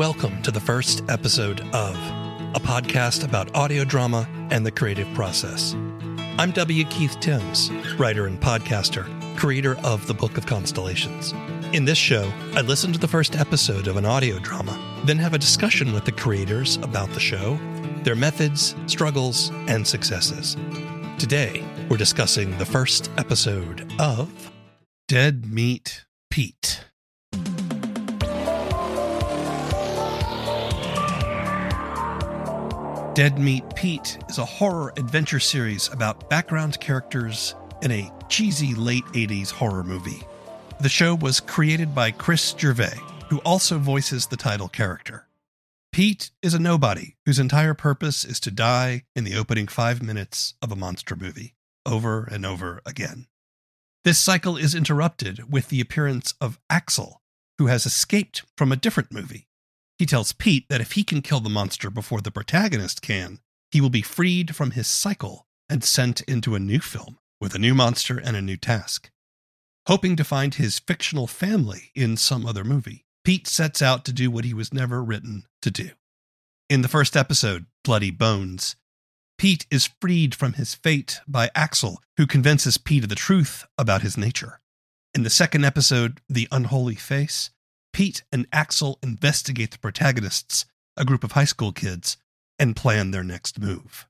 welcome to the first episode of a podcast about audio drama and the creative process. I'm W. Keith Timms, writer and podcaster, creator of the Book of Constellations. In this show, I listen to the first episode of an audio drama, then have a discussion with the creators about the show, their methods, struggles, and successes. Today, we're discussing the first episode of Dead Meat Pete. Dead Meat Pete is a horror adventure series about background characters in a cheesy late 80s horror movie. The show was created by Chris Gervais, who also voices the title character. Pete is a nobody whose entire purpose is to die in the opening five minutes of a monster movie, over and over again. This cycle is interrupted with the appearance of Axel, who has escaped from a different movie. He tells Pete that if he can kill the monster before the protagonist can, he will be freed from his cycle and sent into a new film with a new monster and a new task. Hoping to find his fictional family in some other movie, Pete sets out to do what he was never written to do. In the first episode, Bloody Bones, Pete is freed from his fate by Axel, who convinces Pete of the truth about his nature. In the second episode, The Unholy Face, Pete and Axel investigate the protagonists, a group of high school kids, and plan their next move.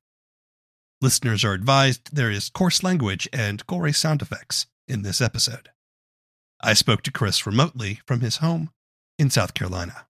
Listeners are advised there is coarse language and gory sound effects in this episode. I spoke to Chris remotely from his home in South Carolina.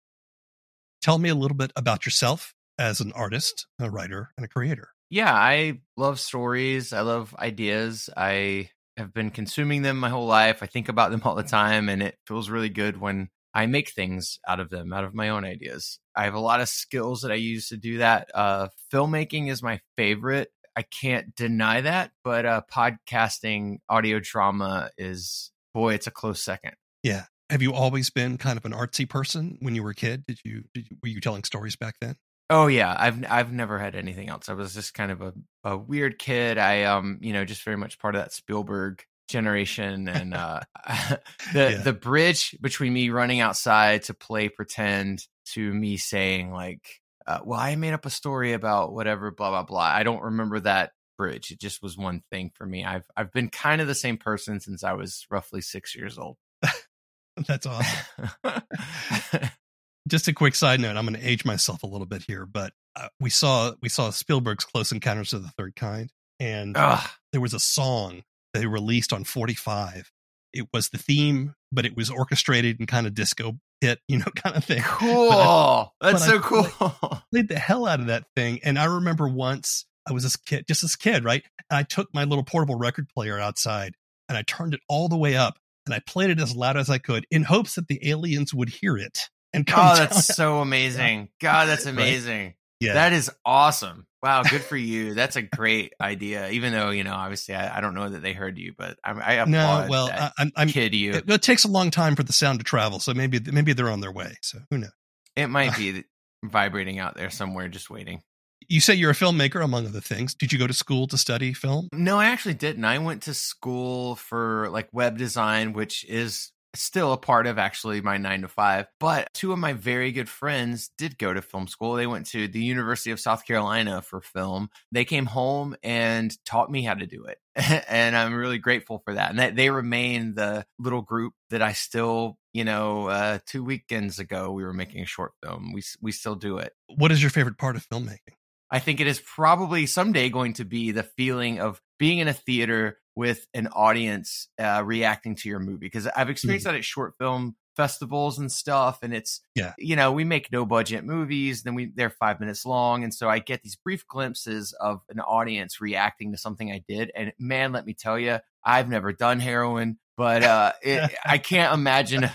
Tell me a little bit about yourself as an artist, a writer, and a creator. Yeah, I love stories. I love ideas. I have been consuming them my whole life. I think about them all the time, and it feels really good when I make things out of them, out of my own ideas. I have a lot of skills that I use to do that. Uh, filmmaking is my favorite. I can't deny that, but uh, podcasting, audio drama is, boy, it's a close second. Yeah. Have you always been kind of an artsy person when you were a kid? Did you, did you were you telling stories back then? Oh yeah, I've I've never had anything else. I was just kind of a, a weird kid. I um, you know, just very much part of that Spielberg generation and uh the yeah. the bridge between me running outside to play pretend to me saying like uh, well i made up a story about whatever blah blah blah. I don't remember that bridge. It just was one thing for me. I've i've been kind of the same person since i was roughly 6 years old. That's awesome. Just a quick side note i'm going to age myself a little bit here but uh, we saw we saw spielberg's close encounters of the third kind and Ugh. there was a song they released on 45. It was the theme, but it was orchestrated and kind of disco hit, you know, kind of thing. Cool. I, That's so I cool. Played, played the hell out of that thing. And I remember once I was this kid, just this kid, right? And I took my little portable record player outside and I turned it all the way up and I played it as loud as I could in hopes that the aliens would hear it and come. Oh, that's so amazing! God, that's amazing. Right? Yeah, that is awesome. Wow, good for you. That's a great idea. Even though you know, obviously, I, I don't know that they heard you, but I, I applaud no. Well, I, I'm, I'm kid you. It, it, takes a long time for the sound to travel, so maybe maybe they're on their way. So who knows? It might uh. be vibrating out there somewhere, just waiting. You say you're a filmmaker, among other things. Did you go to school to study film? No, I actually didn't. I went to school for like web design, which is still a part of actually my nine to five. But two of my very good friends did go to film school. They went to the University of South Carolina for film. They came home and taught me how to do it. and I'm really grateful for that. And that they remain the little group that I still, you know, uh, two weekends ago, we were making a short film. We, we still do it. What is your favorite part of filmmaking? I think it is probably someday going to be the feeling of being in a theater with an audience uh, reacting to your movie because I've experienced mm-hmm. that at short film festivals and stuff and it's yeah you know we make no budget movies then we they're five minutes long and so i get these brief glimpses of an audience reacting to something i did and man let me tell you i've never done heroin but uh it, i can't imagine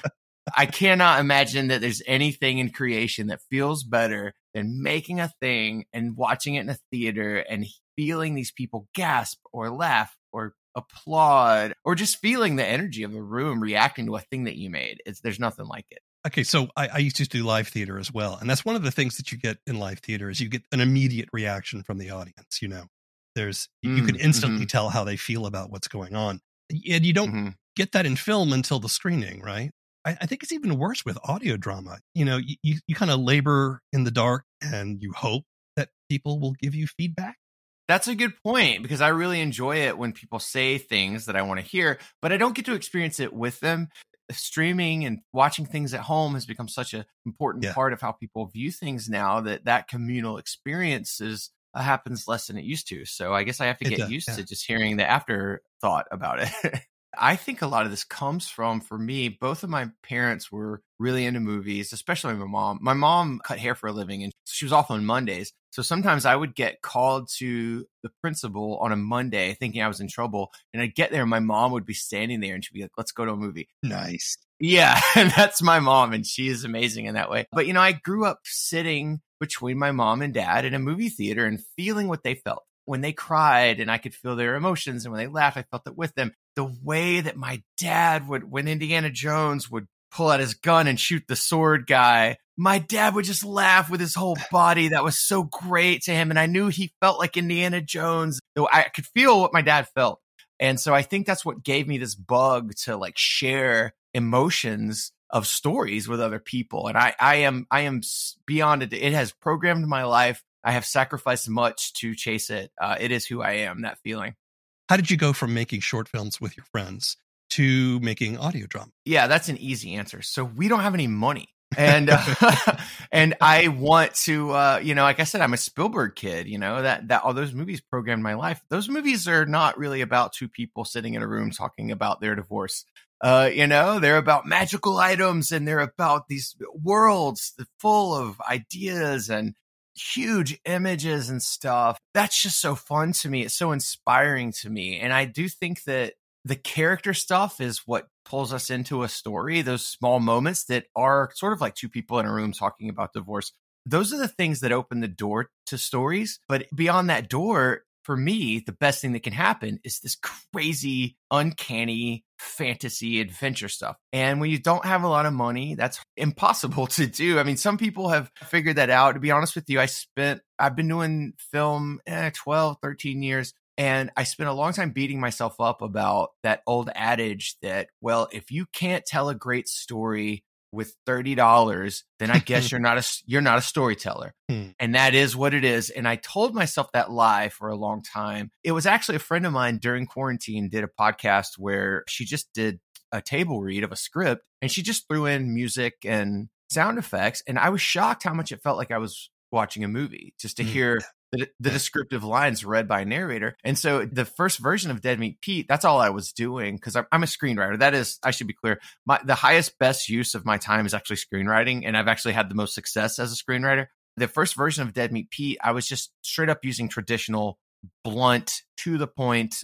i cannot imagine that there's anything in creation that feels better than making a thing and watching it in a theater and feeling these people gasp or laugh or applaud or just feeling the energy of the room reacting to a thing that you made. It's there's nothing like it. Okay, so I, I, used to do live theater as well, and that's one of the things that you get in live theater is you get an immediate reaction from the audience. You know, there's mm, you can instantly mm-hmm. tell how they feel about what's going on, and you don't mm-hmm. get that in film until the screening, right? I, I think it's even worse with audio drama. You know, you, you, you kind of labor in the dark and you hope that people will give you feedback. That's a good point because I really enjoy it when people say things that I want to hear, but I don't get to experience it with them. Streaming and watching things at home has become such an important Yeah. part of how people view things now that that communal experience is uh, happens less than it used to. So I guess I have to It get does, used yeah. to just hearing the afterthought about it. I think a lot of this comes from, for me, both of my parents were really into movies, especially my mom. My mom cut hair for a living and she was off on Mondays. So sometimes I would get called to the principal on a Monday thinking I was in trouble. And I'd get there and my mom would be standing there and she'd be like, let's go to a movie. Nice. Yeah, and that's my mom, and she is amazing in that way. But you know, I grew up sitting between my mom and dad in a movie theater and feeling what they felt when they cried, and I could feel their emotions, and when they laughed, I felt it with them. The way that my dad would, when Indiana Jones would pull out his gun and shoot the sword guy, my dad would just laugh with his whole body. That was so great to him, and I knew he felt like Indiana Jones. I could feel what my dad felt. And so I think that's what gave me this bug to like share emotions of stories with other people. And I, I am, I am beyond it. It has programmed my life. I have sacrificed much to chase it. Uh, it is who I am. That feeling. How did you go from making short films with your friends to making audio drama? Yeah, that's an easy answer. So we don't have any money. And uh, and I want to, uh, you know, like I said, I'm a Spielberg kid. You know that that all those movies programmed my life. Those movies are not really about two people sitting in a room talking about their divorce. Uh, you know, they're about magical items and they're about these worlds full of ideas and huge images and stuff. That's just so fun to me. It's so inspiring to me, and I do think that the character stuff is what pulls us into a story those small moments that are sort of like two people in a room talking about divorce those are the things that open the door to stories. But beyond that door for me the best thing that can happen is this crazy uncanny fantasy adventure stuff. And when you don't have a lot of money that's impossible to do. I mean some people have figured that out. To be honest with you i spent i've been doing film eh, 12 13 years and I spent a long time beating myself up about that old adage that, well, if you can't tell a great story with $30, then I guess you're not a, you're not a storyteller. Hmm. And that is what it is. And I told myself that lie for a long time. It was actually a friend of mine during quarantine did a podcast where she just did a table read of a script and she just threw in music and sound effects. And I was shocked how much it felt like I was watching a movie just to Hmm. hear the, the descriptive lines read by a narrator. And so the first version of Dead Meat Pete, that's all I was doing because I'm, I'm a screenwriter. That is, I should be clear. My the highest best use of my time is actually screenwriting, and I've actually had the most success as a screenwriter. The first version of Dead Meat Pete, I was just straight up using traditional, blunt, to the point.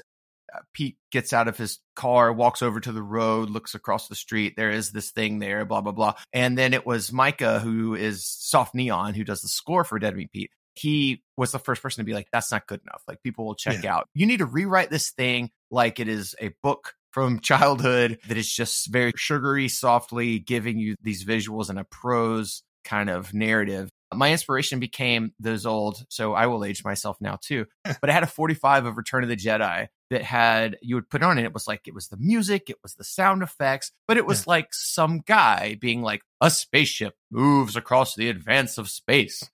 Uh, Pete gets out of his car, walks over to the road, looks across the street. There is this thing there, blah blah blah. And then it was Micah, who is Soft Neon, who does the score for Dead Meat Pete he was the first person to be like, that's not good enough. Like people will check out. You need to rewrite this thing like it is a book from childhood that is just very sugary, softly giving you these visuals and a prose kind of narrative. My inspiration became those old, so I will age myself now too. but I had a 45 of Return of the Jedi that had you would put on it. It was like it was the music, it was the sound effects, but it was like some guy being like, a spaceship moves across the advance of space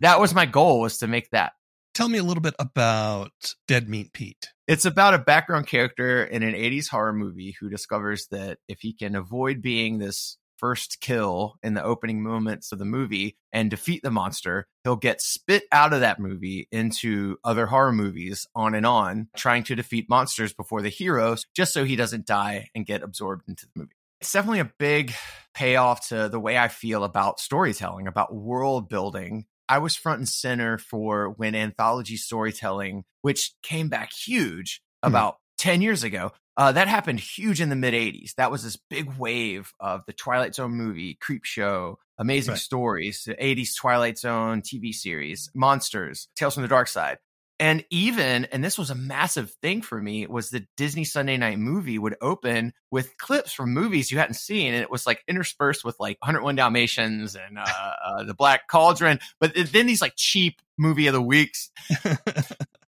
that was my goal was to make that Tell me a little bit about Dead Meat Pete. it's about a background character in an 80s horror movie who discovers that if he can avoid being this first kill in the opening moments of the movie and defeat the monster he'll get spit out of that movie into other horror movies on and on trying to defeat monsters before the heroes just so he doesn't die and get absorbed into the movie it's definitely a big payoff to the way I feel about storytelling, about world building. I was front and center for when anthology storytelling, which came back huge Hmm. about 10 years ago, uh, that happened huge in the mid 80s. That was this big wave of the Twilight Zone movie, Creepshow, Amazing Right. Stories, the 80s Twilight Zone TV series, Monsters, Tales from the Darkside. And even, and this was a massive thing for me, was the Disney Sunday night movie would open with clips from movies you hadn't seen. And it was like interspersed with like 101 Dalmatians and uh, uh, The Black Cauldron. But then these like cheap movie of the weeks.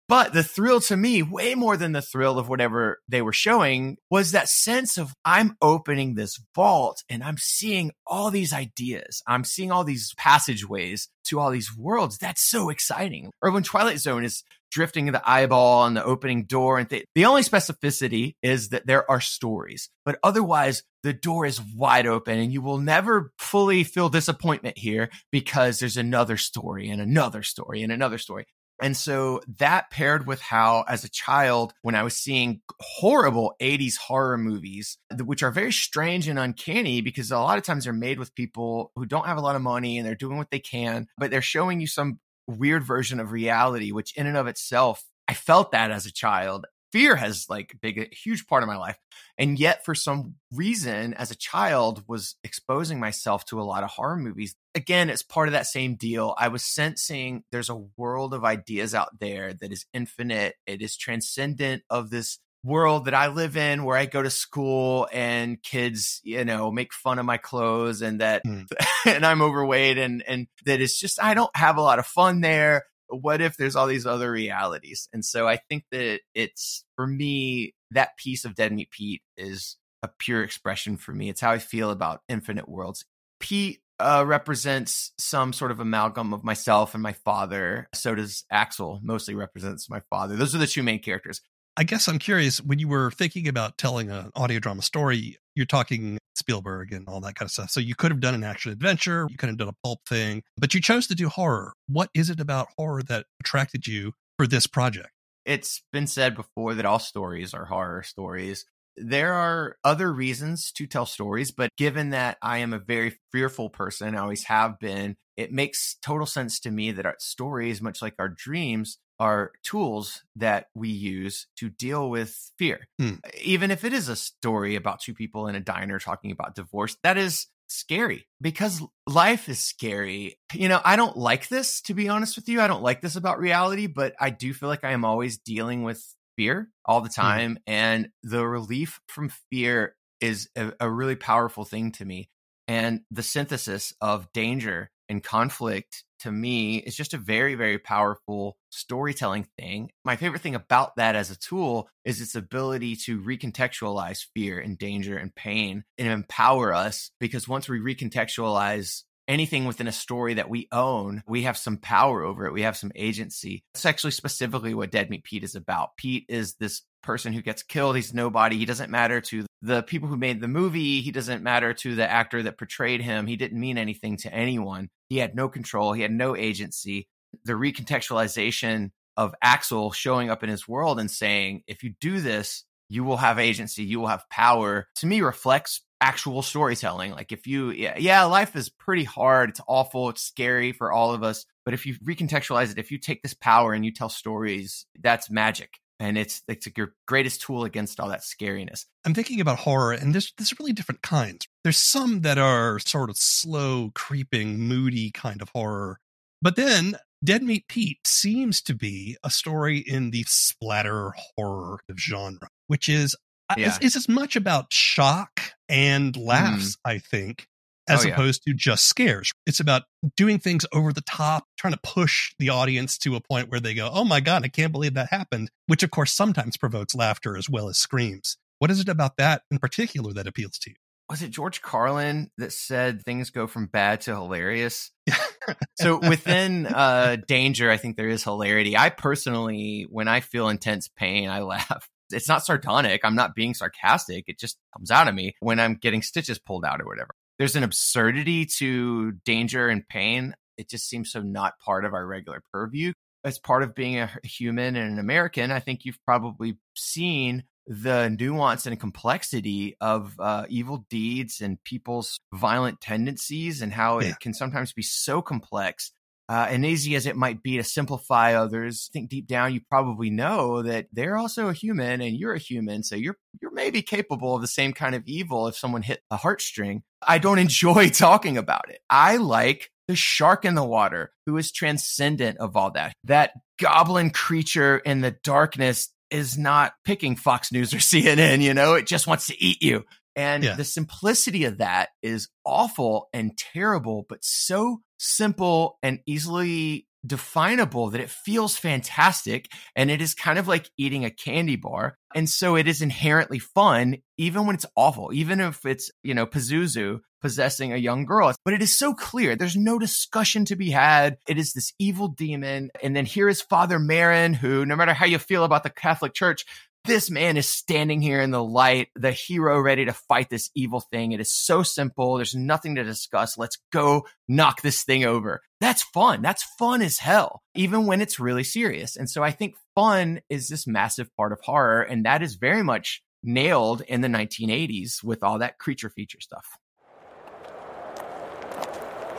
But the thrill to me, way more than the thrill of whatever they were showing, was that sense of I'm opening this vault and I'm seeing all these ideas. I'm seeing all these passageways to all these worlds. That's so exciting. Or when Twilight Zone is drifting the eyeball and the opening door and th- the only specificity is that there are stories but otherwise the door is wide open and you will never fully feel disappointment here because there's another story and another story and another story. And so that paired with how, as a child, when I was seeing horrible 80s horror movies, which are very strange and uncanny because a lot of times they're made with people who don't have a lot of money and they're doing what they can, but they're showing you some weird version of reality, which in and of itself, I felt that as a child. Fear has like big a huge part of my life. And yet for some reason as a child was exposing myself to a lot of horror movies. Again it's part of that same deal. I was sensing there's a world of ideas out there that is infinite. It is transcendent of this world that i live in where i go to school and kids you know make fun of my clothes and that mm. and i'm overweight and and that it's just i don't have a lot of fun there what if there's all these other realities? And so I think that it's for me that piece of Dead Meat Pete is a pure expression for me. It's how I feel about Infinite Worlds. Pete uh, represents some sort of amalgam of myself and my father. So does Axel, mostly represents my father. Those are the two main characters. I guess I'm curious when you were thinking about telling an audio drama story, you're talking Spielberg and all that kind of stuff. So you could have done an action adventure, you could have done a pulp thing, but you chose to do horror. What is it about horror that attracted you for this project? It's been said before that all stories are horror stories. There are other reasons to tell stories, but given that I am a very fearful person, I always have been, it makes total sense to me that our stories, much like our dreams, are tools that we use to deal with fear. Hmm. Even if it is a story about two people in a diner talking about divorce, that is scary because life is scary. You know, I don't like this, to be honest with you. I don't like this about reality, but I do feel like I am always dealing with fear all the hmm. time. And the relief from fear is a, a really powerful thing to me. And the synthesis of danger and conflict to me is just a very, very powerful storytelling thing. My favorite thing about that as a tool is its ability to recontextualize fear and danger and pain and empower us because once we recontextualize anything within a story that we own, we have some power over it. We have some agency. That's actually specifically what Dead Meat Pete is about. Pete is this person who gets killed. He's nobody. He doesn't matter to the people who made the movie. He doesn't matter to the actor that portrayed him. He didn't mean anything to anyone. He had no control. He had no agency. The recontextualization of Axel showing up in his world and saying, if you do this, you will have agency, you will have power, to me reflects actual storytelling. Like if you, yeah, yeah, life is pretty hard. It's awful. It's scary for all of us. But if you recontextualize it, if you take this power and you tell stories, that's magic. And it's it's your greatest tool against all that scariness. I'm thinking about horror, and there's there's really different kinds. There's some that are sort of slow, creeping, moody kind of horror. But then Dead Meat Pete seems to be a story in the splatter horror genre, which is uh, yeah. is, is as much about shock and laughs, mm. I think, as oh, opposed yeah. to just scares. It's about doing things over the top, trying to push the audience to a point where they go, "Oh my god, I can't believe that happened," which of course sometimes provokes laughter as well as screams. What is it about that in particular that appeals to you? Was it George Carlin that said things go from bad to hilarious? so within uh, danger, I think there is hilarity. I personally, when I feel intense pain, I laugh it's not sardonic. I'm not being sarcastic. It just comes out of me when I'm getting stitches pulled out or whatever. There's an absurdity to danger and pain. It just seems so not part of our regular purview. As part of being a human and an American, I think you've probably seen the nuance and complexity of uh, evil deeds and people's violent tendencies and how yeah. it can sometimes be so complex uh, and easy as it might be to simplify others, I think deep down you probably know that they're also a human and you're a human. So you're you're maybe capable of the same kind of evil if someone hit a heartstring. I don't enjoy talking about it. I like the shark in the water who is transcendent of all that. That goblin creature in the darkness is not picking Fox News or CNN, you know, it just wants to eat you. And yeah. the simplicity of that is awful and terrible, but so simple and easily definable that it feels fantastic and it is kind of like eating a candy bar. And so it is inherently fun, even when it's awful, even if it's, you know, Pazuzu possessing a young girl. But it is so clear. There's no discussion to be had. It is this evil demon. And then here is Father Merrin, who, no matter how you feel about the Catholic Church, this man is standing here in the light, the hero ready to fight this evil thing. It is so simple. There's nothing to discuss. Let's go knock this thing over. That's fun. That's fun as hell, even when it's really serious. And so I think fun is this massive part of horror. And that is very much nailed in the 1980s with all that creature feature stuff.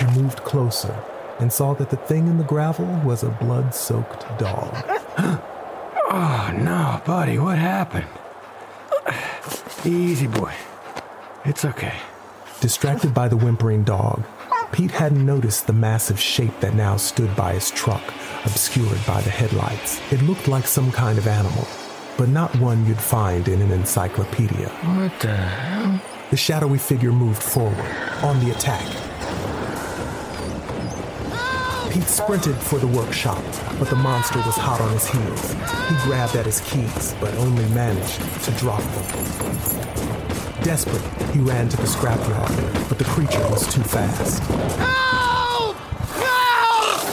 He moved closer and saw that the thing in the gravel was a blood soaked dog. Oh, no, buddy, what happened? Easy, boy. It's okay. Distracted by the whimpering dog, Pete hadn't noticed the massive shape that now stood by his truck, obscured by the headlights. It looked like some kind of animal, but not one you'd find in an encyclopedia. What the hell? The shadowy figure moved forward, on the attack, Pete sprinted for the workshop, but the monster was hot on his heels. He grabbed at his keys, but only managed to drop them. Desperate, he ran to the scrapyard, but the creature was too fast. Help! Help!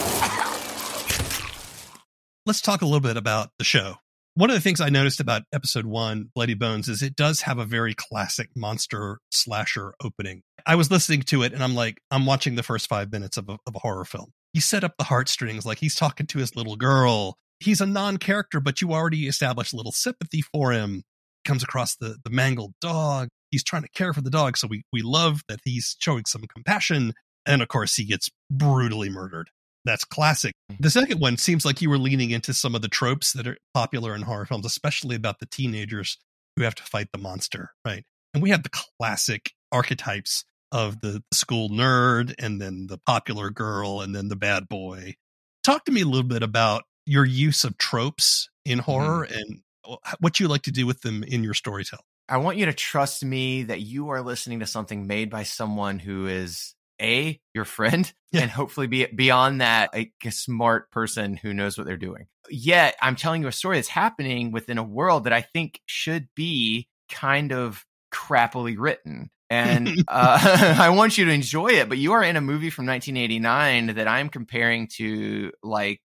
Let's talk a little bit about the show. One of the things I noticed about episode one, Bloody Bones, is it does have a very classic monster slasher opening. I was listening to it and I'm like, I'm watching the first five minutes of a, of a horror film you set up the heartstrings like he's talking to his little girl. He's a non-character, but you already established a little sympathy for him. Comes across the the mangled dog. He's trying to care for the dog, so we we love that he's showing some compassion. And of course, he gets brutally murdered. That's classic. Mm. The second one seems like you were leaning into some of the tropes that are popular in horror films, especially about the teenagers who have to fight the monster, right? And we have the classic archetypes of the school nerd and then the popular girl and then the bad boy. Talk to me a little bit about your use of tropes in horror mm-hmm. and what you like to do with them in your storytelling. I want you to trust me that you are listening to something made by someone who is a your friend yeah. and hopefully be beyond that a, a smart person who knows what they're doing. Yet I'm telling you a story that's happening within a world that I think should be kind of crappily written and uh, I want you to enjoy it. But you are in a movie from 1989 that I'm comparing to like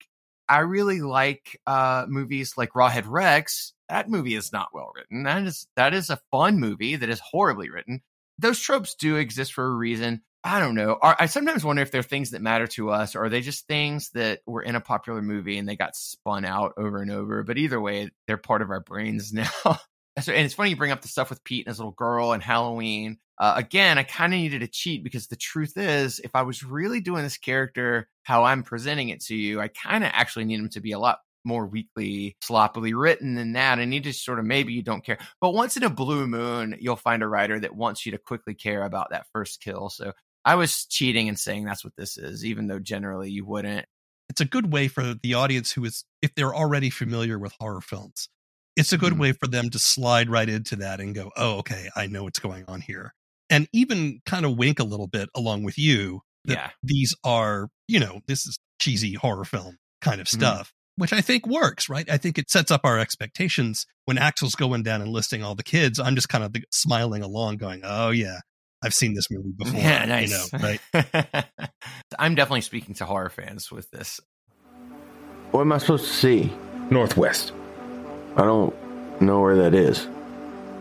I really like uh, movies like Rawhead Rex. That movie is not well written. That is that is a fun movie that is horribly written. Those tropes do exist for a reason. I don't know. I sometimes wonder if they're things that matter to us, or are they just things that were in a popular movie and they got spun out over and over? But either way, they're part of our brains now. And it's funny you bring up the stuff with Pete and his little girl and Halloween. Uh, again, I kind of needed to cheat because the truth is, if I was really doing this character how I'm presenting it to you, I kind of actually need him to be a lot more weakly, sloppily written than that. I need to sort of maybe you don't care. But once in a blue moon, you'll find a writer that wants you to quickly care about that first kill. So I was cheating and saying that's what this is, even though generally you wouldn't. It's a good way for the audience who is, if they're already familiar with horror films, it's a good mm-hmm. way for them to slide right into that and go, oh, okay, I know what's going on here and even kind of wink a little bit along with you that yeah. these are, you know, this is cheesy horror film kind of mm-hmm. stuff, mm-hmm. which I think works, right? I think it sets up our expectations. When Axel's going down and listing all the kids, I'm just kind of smiling along, going, oh, yeah, I've seen this movie before. Yeah, nice. You know, right? I'm definitely speaking to horror fans with this. What am I supposed to see? Northwest. I don't know where that is.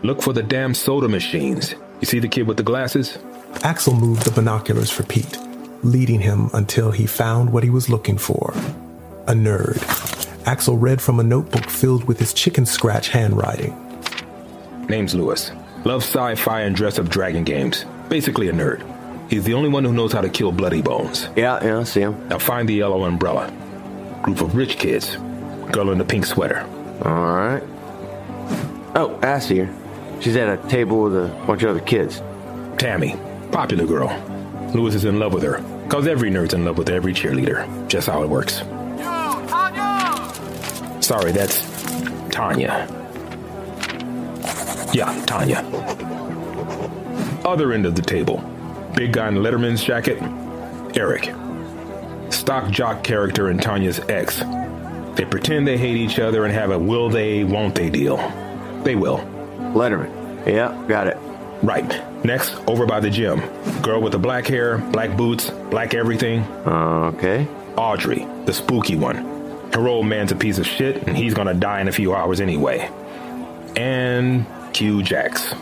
Look for the damn soda machines. You see the kid with the glasses? Axel moved the binoculars for Pete, leading him until he found what he was looking for a nerd. Axel read from a notebook filled with his chicken scratch handwriting. Name's Lewis. Loves sci fi and dress up dragon games. Basically a nerd. He's the only one who knows how to kill bloody bones. Yeah, yeah, I see him. Now find the yellow umbrella. Group of rich kids. Girl in the pink sweater. All right. Oh, I see her. She's at a table with a bunch of other kids. Tammy, popular girl. Lewis is in love with her. Cause every nerd's in love with every cheerleader. Just how it works. Yo, Tanya! Sorry, that's Tanya. Yeah, Tanya. Other end of the table. Big guy in Letterman's jacket. Eric. stock jock character and Tanya's ex. They pretend they hate each other and have a will they, won't they deal. They will. Letterman. Yeah, got it. Right. Next, over by the gym. Girl with the black hair, black boots, black everything. Okay. Audrey, the spooky one. Her old man's a piece of shit, and he's gonna die in a few hours anyway. And Q Jax.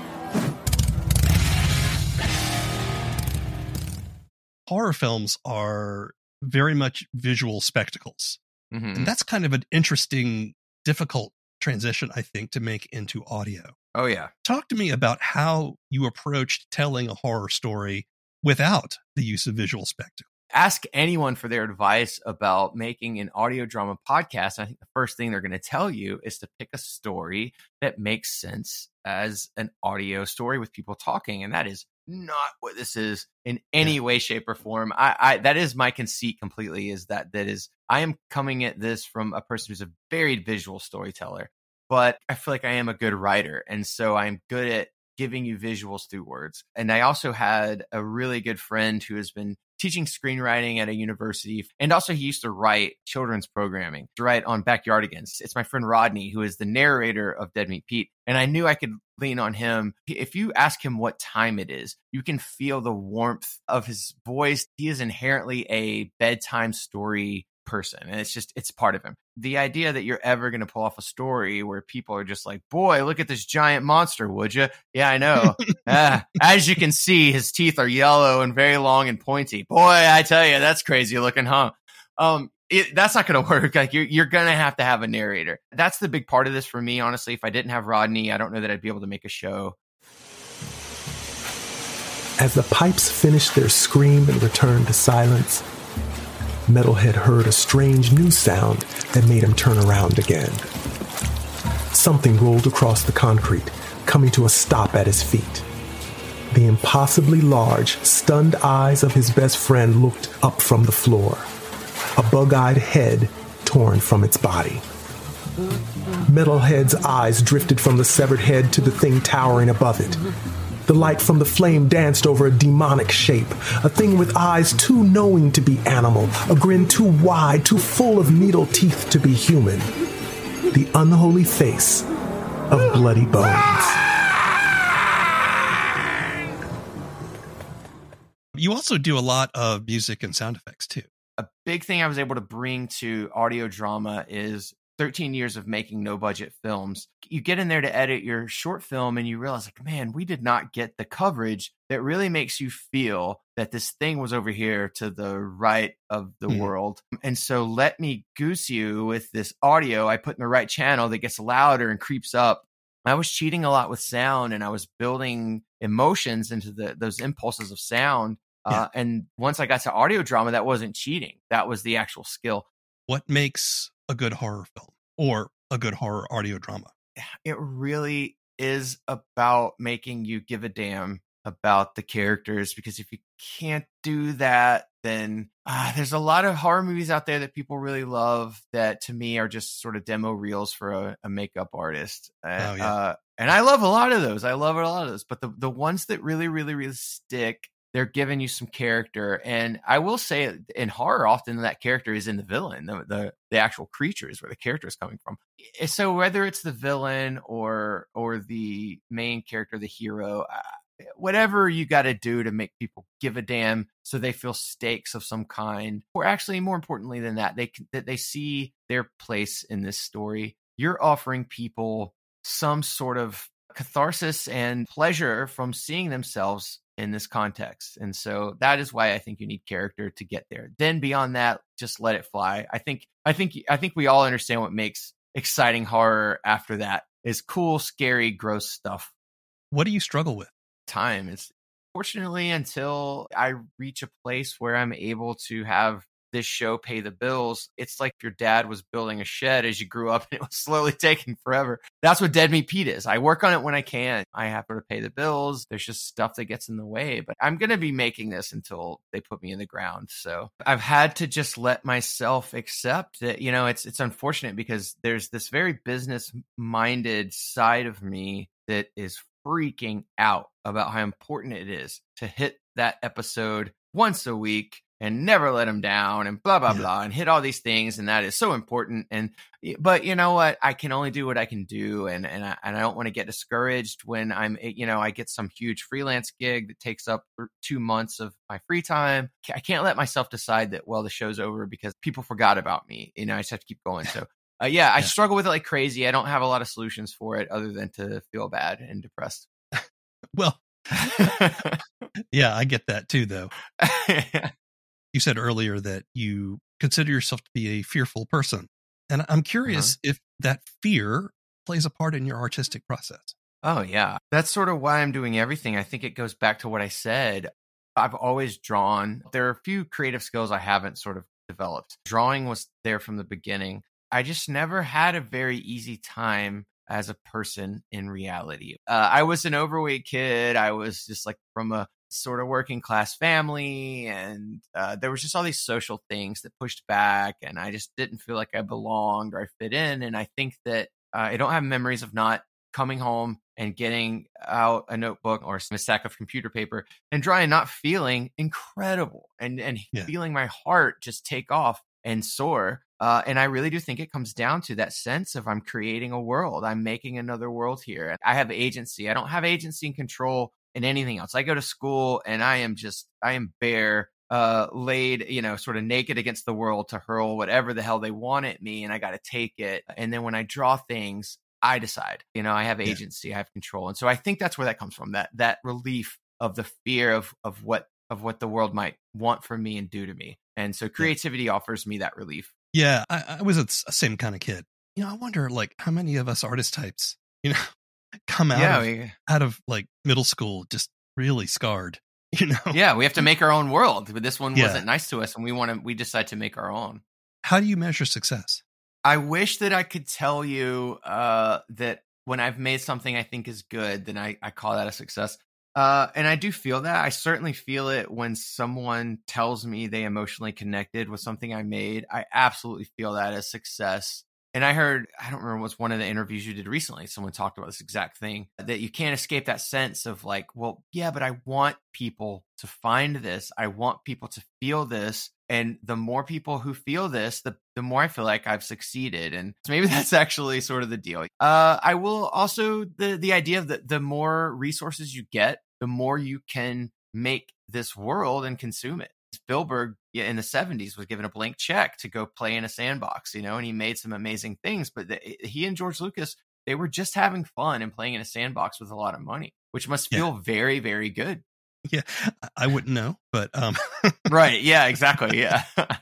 Horror films are very much visual spectacles. Mhm. And that's kind of an interesting, difficult transition, I think, to make into audio. Oh yeah. Talk to me about how you approached telling a horror story without the use of visual spectacle. ask anyone for their advice about making an audio drama podcast. I think the first thing they're going to tell you is to pick a story that makes sense as an audio story with people talking. And that is not what this is in any way, shape, or form. I, I that is my conceit completely is that that is I am coming at this from a person who's a very visual storyteller, but I feel like I am a good writer. And so I'm good at giving you visuals through words. And I also had a really good friend who has been teaching screenwriting at a university. And also, he used to write children's programming, to write on Backyardigans. It's my friend Rodney, who is the narrator of Dead Meat Pete. And I knew I could lean on him. If you ask him what time it is, you can feel the warmth of his voice. He is inherently a bedtime story person and it's just it's part of him. The idea that you're ever going to pull off a story where people are just like boy look at this giant monster would you yeah i know. Ah, as you can see his teeth are yellow and very long and pointy. Boy i tell you that's crazy looking huh? Um it, that's not going to work. Like you're, you're going to have to have a narrator. That's the big part of this for me honestly. If i didn't have rodney i don't know that i'd be able to make a show. As the pipes finished their scream and returned to silence, Metalhead heard a strange new sound that made him turn around again. Something rolled across the concrete, coming to a stop at his feet. The impossibly large, stunned eyes of his best friend looked up from the floor, a bug eyed head torn from its body. Metalhead's eyes drifted from the severed head to the thing towering above it. The light from the flame danced over a demonic shape, a thing with eyes too knowing to be animal, a grin too wide, too full of needle teeth to be human. The unholy face of Bloody Bones. You also do a lot of music and sound effects too. a big thing I was able to bring to audio drama is 13 years of making no budget films. You get in there to edit your short film and you realize, like, man, we did not get the coverage that really makes you feel that this thing was over here to the right of the Mhm. world. And so let me goose you with this audio I put in the right channel that gets louder and creeps up. I was cheating a lot with sound and I was building emotions into the, those impulses of sound. Uh, and once I got to audio drama, that wasn't cheating. That was the actual skill. What makes a good horror film or a good horror audio drama? It really is about making you give a damn about the characters because if you can't do that, then uh, there's a lot of horror movies out there that people really love that to me are just sort of demo reels for a, a makeup artist. Uh, Oh, yeah. uh, and I love a lot of those. I love a lot of those. But the, the ones that really, really, really stick they're giving you some character and i will say in horror often that character is in the villain the, the the actual creature is where the character is coming from. So whether it's the villain or or the main character the hero whatever you got to do to make people give a damn so they feel stakes of some kind or actually more importantly than that they that they see their place in this story you're offering people some sort of catharsis and pleasure from seeing themselves in this context. And so that is why I think you need character to get there. Then beyond that, just let it fly. I think I think I think we all understand what makes exciting horror after that is cool, scary, gross stuff. What do you struggle with? Time is fortunately until I reach a place where I'm able to have this show pay the bills. It's like your dad was building a shed as you grew up and it was slowly taking forever. That's what Dead Meat Pete is. I work on it when I can. I have to pay the bills. There's just stuff that gets in the way, but I'm going to be making this until they put me in the ground. So I've had to just let myself accept that, you know, it's, it's unfortunate because there's this very business minded side of me that is freaking out about how important it is to hit that episode once a week and never let them down and blah blah Yeah. blah and hit all these things and that is so important and but you know what I can only do what I can do and and I, and I don't want to get discouraged when I'm eh, you know I get some huge freelance gig that takes up 2 months of my free time I can't let myself decide that well the show's over because people forgot about me you know I just have to keep going so uh, yeah, I Yeah. struggle with it like crazy. I don't have a lot of solutions for it other than to feel bad and depressed. Well, yeah, I get that too, though. You said earlier that you consider yourself to be a fearful person. And I'm curious Uh-huh. if that fear plays a part in your artistic process. oh, yeah. That's sort of why I'm doing everything. I think it goes back to what I said. I've always drawn. There are a few creative skills I haven't sort of developed. Drawing was there from the beginning. I just never had a very easy time as a person in reality. Uh, I was an overweight kid. I was just like from a sort of working class family, and uh, there was just all these social things that pushed back, and I just didn't feel like I belonged or I fit in. And I think that uh, I don't have memories of not coming home and getting out a notebook or a stack of computer paper and drawing, not feeling incredible and and Yeah. feeling my heart just take off and soar. Uh, and I really do think it comes down to that sense of I'm creating a world. I'm making another world here. I have agency. I don't have agency and control in anything else. I go to school and I am just I am bare, uh, laid, you know, sort of naked against the world to hurl whatever the hell they want at me, and I got to take it. And then when I draw things, I decide. You know, I have Yeah. agency. I have control. And so I think that's where that comes from. That that relief of the fear of of what of what the world might want from me and do to me. And so creativity offers me that relief. Yeah, I, I was a same kind of kid. You know, I wonder like how many of us artist types, you know, come out yeah, of, we, out of like middle school just really scarred. You know, yeah, we have to make our own world. But this one Yeah. wasn't nice to us, and we want to. We decide to make our own. how do you measure success? I wish that I could tell you uh, that when I've made something I think is good, then I, I call that a success. Uh, and I do feel that. I certainly feel it when someone tells me they emotionally connected with something I made. I absolutely feel that as success. And I heard, I don't remember, was one of the interviews you did recently. Someone talked about this exact thing that you can't escape that sense of like, well, yeah, but I want people to find this. I want people to feel this. And the more people who feel this, the, the more I feel like I've succeeded. And so maybe that's actually sort of the deal. Uh, I will also, the, the idea the, the more resources you get, the more you can make this world and consume it. Spielberg in the 70s was given a blank check to go play in a sandbox, you know, and he made some amazing things. But the, he and George Lucas, they were just having fun and playing in a sandbox with a lot of money, which must Yeah. feel very, very good. Yeah, I- I wouldn't know, but um, right. Yeah, exactly. Yeah.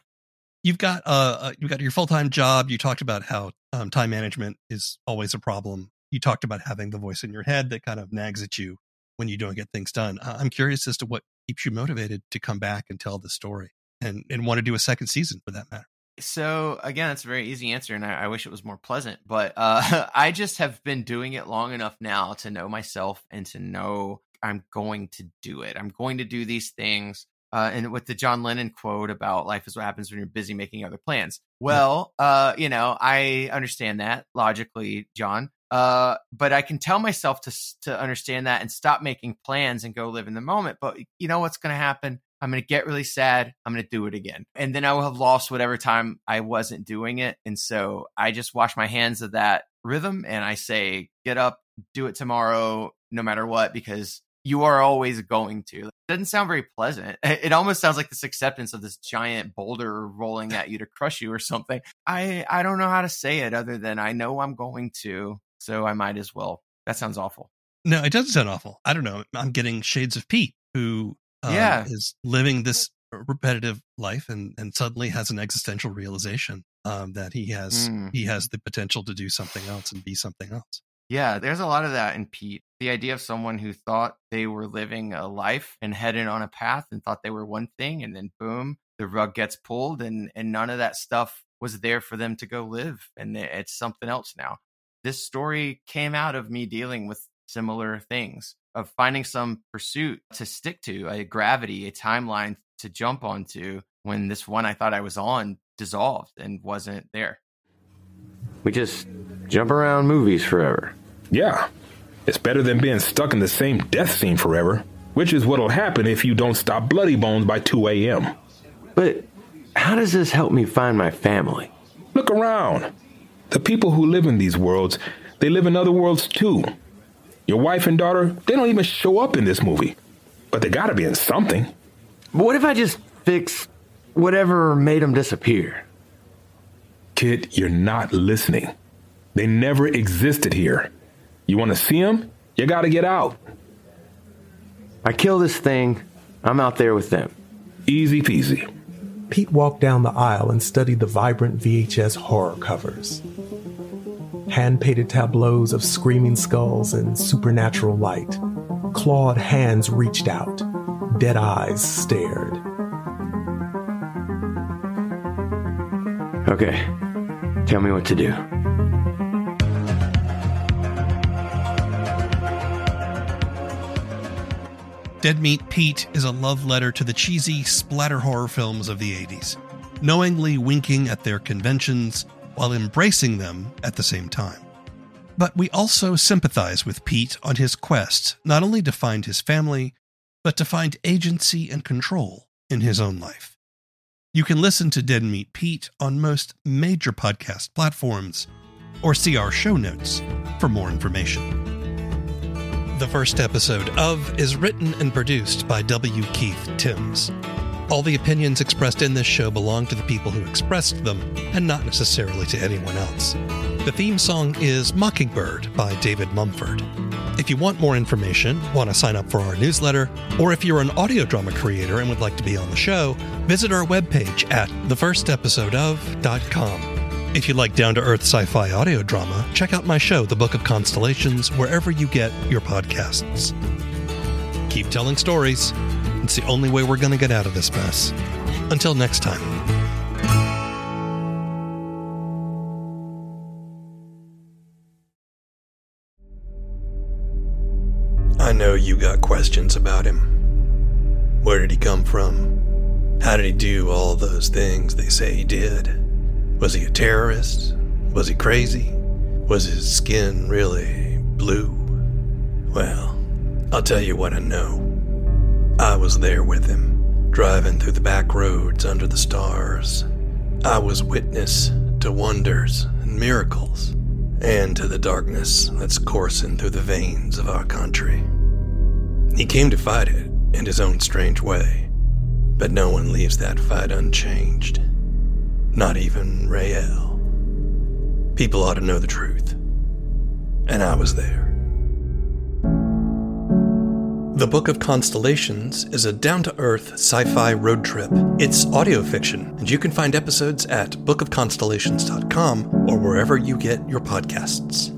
you've got uh, uh you've got your full time job. You talked about how um, time management is always a problem. You talked about having the voice in your head that kind of nags at you when you don't get things done. I'm curious as to what keeps you motivated to come back and tell the story and and want to do a second season for that matter. So again, it's a very easy answer, and I, I wish it was more pleasant. But uh, I just have been doing it long enough now to know myself and to know I'm going to do it. I'm going to do these things. Uh, and with the John Lennon quote about life is what happens when you're busy making other plans. Well, uh, you know, I understand that logically, John. Uh, but I can tell myself to to understand that and stop making plans and go live in the moment. But you know what's going to happen? I'm going to get really sad. I'm going to do it again. And then I will have lost whatever time I wasn't doing it. And so I just wash my hands of that rhythm and I say, get up, do it tomorrow, no matter what, because you are always going to. It doesn't sound very pleasant. It almost sounds like this acceptance of this giant boulder rolling at you to crush you or something. I, I don't know how to say it other than I know I'm going to. So I might as well. That sounds awful. No, it doesn't sound awful. I don't know. I'm getting shades of Pete, who um, Yeah. is living this repetitive life and and suddenly has an existential realization um, that he has Mm. he has the potential to do something else and be something else. Yeah, there's a lot of that in Pete. The idea of someone who thought they were living a life and headed on a path and thought they were one thing, and then boom, the rug gets pulled, and and none of that stuff was there for them to go live, and it's something else now. This story came out of me dealing with similar things, of finding some pursuit to stick to, a gravity, a timeline to jump onto when this one I thought I was on dissolved and wasn't there. We just jump around movies forever. Yeah. It's better than being stuck in the same death scene forever, which is what'll happen if you don't stop Bloody Bones by 2 a.m. But how does this help me find my family? Look around. The people who live in these worlds, they live in other worlds too. Your wife and daughter, they don't even show up in this movie. But they gotta be in something. But what if I just fix whatever made them disappear? Kid, you're not listening. They never existed here. You wanna see them? You gotta get out. I kill this thing, I'm out there with them. Easy peasy. Pete walked down the aisle and studied the vibrant VHS horror covers. Hand painted tableaus of screaming skulls and supernatural light. Clawed hands reached out. Dead eyes stared. Okay, tell me what to do. Dead Meat Pete is a love letter to the cheesy splatter horror films of the 80s, knowingly winking at their conventions while embracing them at the same time. But we also sympathize with Pete on his quest not only to find his family, but to find agency and control in his own life. You can listen to Dead Meat Pete on most major podcast platforms or see our show notes for more information. The first episode of is written and produced by W. Keith Timms. All the opinions expressed in this show belong to the people who expressed them and not necessarily to anyone else. The theme song is Mockingbird by David Mumford. If you want more information, want to sign up for our newsletter, or if you're an audio drama creator and would like to be on the show, visit our webpage at thefirstepisodeof.com. If you like down to earth sci fi audio drama, check out my show, The Book of Constellations, wherever you get your podcasts. Keep telling stories. It's the only way we're going to get out of this mess. Until next time. I know you got questions about him. Where did he come from? How did he do all those things they say he did? Was he a terrorist? Was he crazy? Was his skin really blue? Well, I'll tell you what I know. I was there with him, driving through the back roads under the stars. I was witness to wonders and miracles, and to the darkness that's coursing through the veins of our country. He came to fight it in his own strange way, but no one leaves that fight unchanged. Not even Rael. People ought to know the truth. And I was there. The Book of Constellations is a down to earth sci fi road trip. It's audio fiction, and you can find episodes at bookofconstellations.com or wherever you get your podcasts.